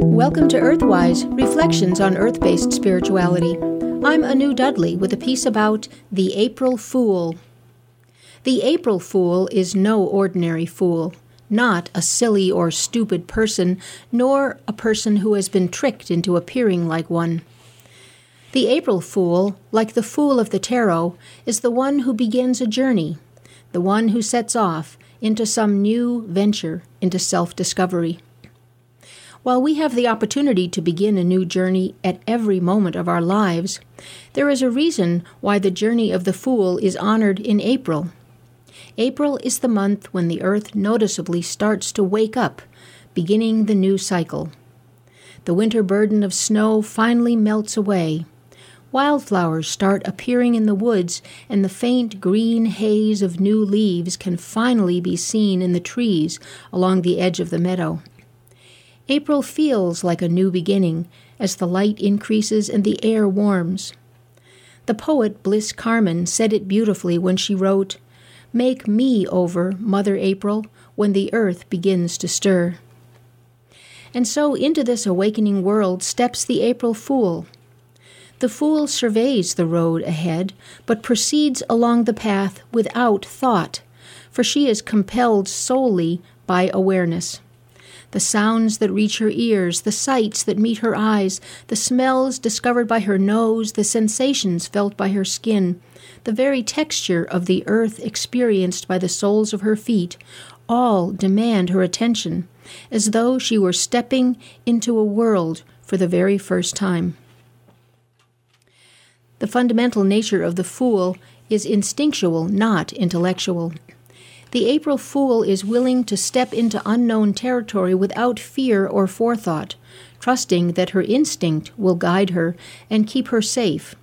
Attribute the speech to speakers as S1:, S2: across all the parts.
S1: Welcome to Earthwise Reflections on Earth based Spirituality. I'm Anu Dudley with a piece about the April Fool. The April Fool is no ordinary fool, not a silly or stupid person, nor a person who has been tricked into appearing like one. The April Fool, like the Fool of the Tarot, is the one who begins a journey, the one who sets off into some new venture, into self discovery. While we have the opportunity to begin a new journey at every moment of our lives, there is a reason why the journey of the Fool is honored in April. April is the month when the earth noticeably starts to wake up, beginning the new cycle. The winter burden of snow finally melts away. Wildflowers start appearing in the woods, and the faint green haze of new leaves can finally be seen in the trees along the edge of the meadow. April feels like a new beginning as the light increases and the air warms. The poet Bliss Carman said it beautifully when she wrote, Make me over, Mother April, when the earth begins to stir. And so into this awakening world steps the April Fool. The Fool surveys the road ahead, but proceeds along the path without thought, for she is compelled solely by awareness the sounds that reach her ears, the sights that meet her eyes, the smells discovered by her nose, the sensations felt by her skin, the very texture of the earth experienced by the soles of her feet, all demand her attention, as though she were stepping into a world for the very first time. The fundamental nature of the fool is instinctual, not intellectual. The April Fool is willing to step into unknown territory without fear or forethought, trusting that her instinct will guide her and keep her safe.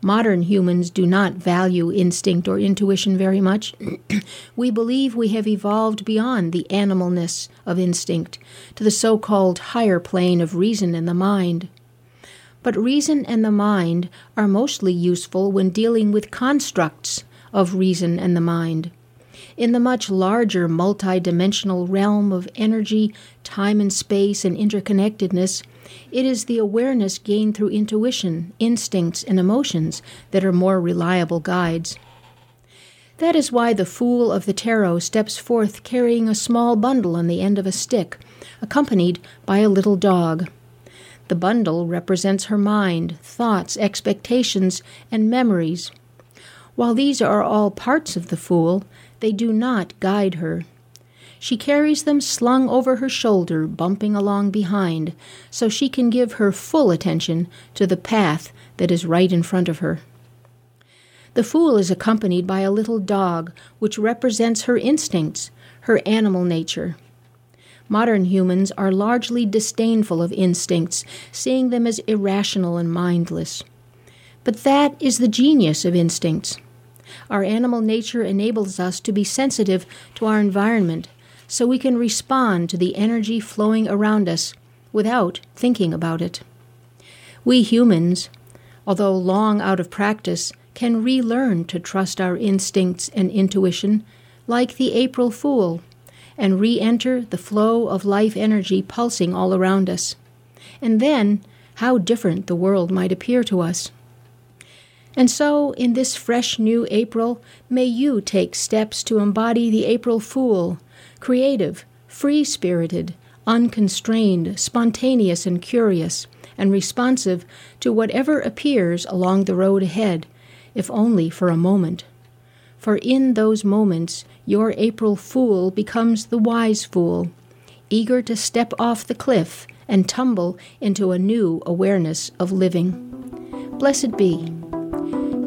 S1: Modern humans do not value instinct or intuition very much. we believe we have evolved beyond the animalness of instinct to the so called higher plane of reason and the mind. But reason and the mind are mostly useful when dealing with constructs of reason and the mind. In the much larger multidimensional realm of energy, time and space, and interconnectedness, it is the awareness gained through intuition, instincts, and emotions that are more reliable guides. That is why the Fool of the Tarot steps forth carrying a small bundle on the end of a stick, accompanied by a little dog. The bundle represents her mind, thoughts, expectations, and memories. While these are all parts of the Fool, they do not guide her. She carries them slung over her shoulder, bumping along behind, so she can give her full attention to the path that is right in front of her. The fool is accompanied by a little dog, which represents her instincts, her animal nature. Modern humans are largely disdainful of instincts, seeing them as irrational and mindless. But that is the genius of instincts. Our animal nature enables us to be sensitive to our environment so we can respond to the energy flowing around us without thinking about it. We humans, although long out of practice, can relearn to trust our instincts and intuition like the April Fool and re enter the flow of life energy pulsing all around us. And then, how different the world might appear to us. And so, in this fresh new April, may you take steps to embody the April Fool, creative, free spirited, unconstrained, spontaneous, and curious, and responsive to whatever appears along the road ahead, if only for a moment. For in those moments, your April Fool becomes the wise fool, eager to step off the cliff and tumble into a new awareness of living. Blessed be.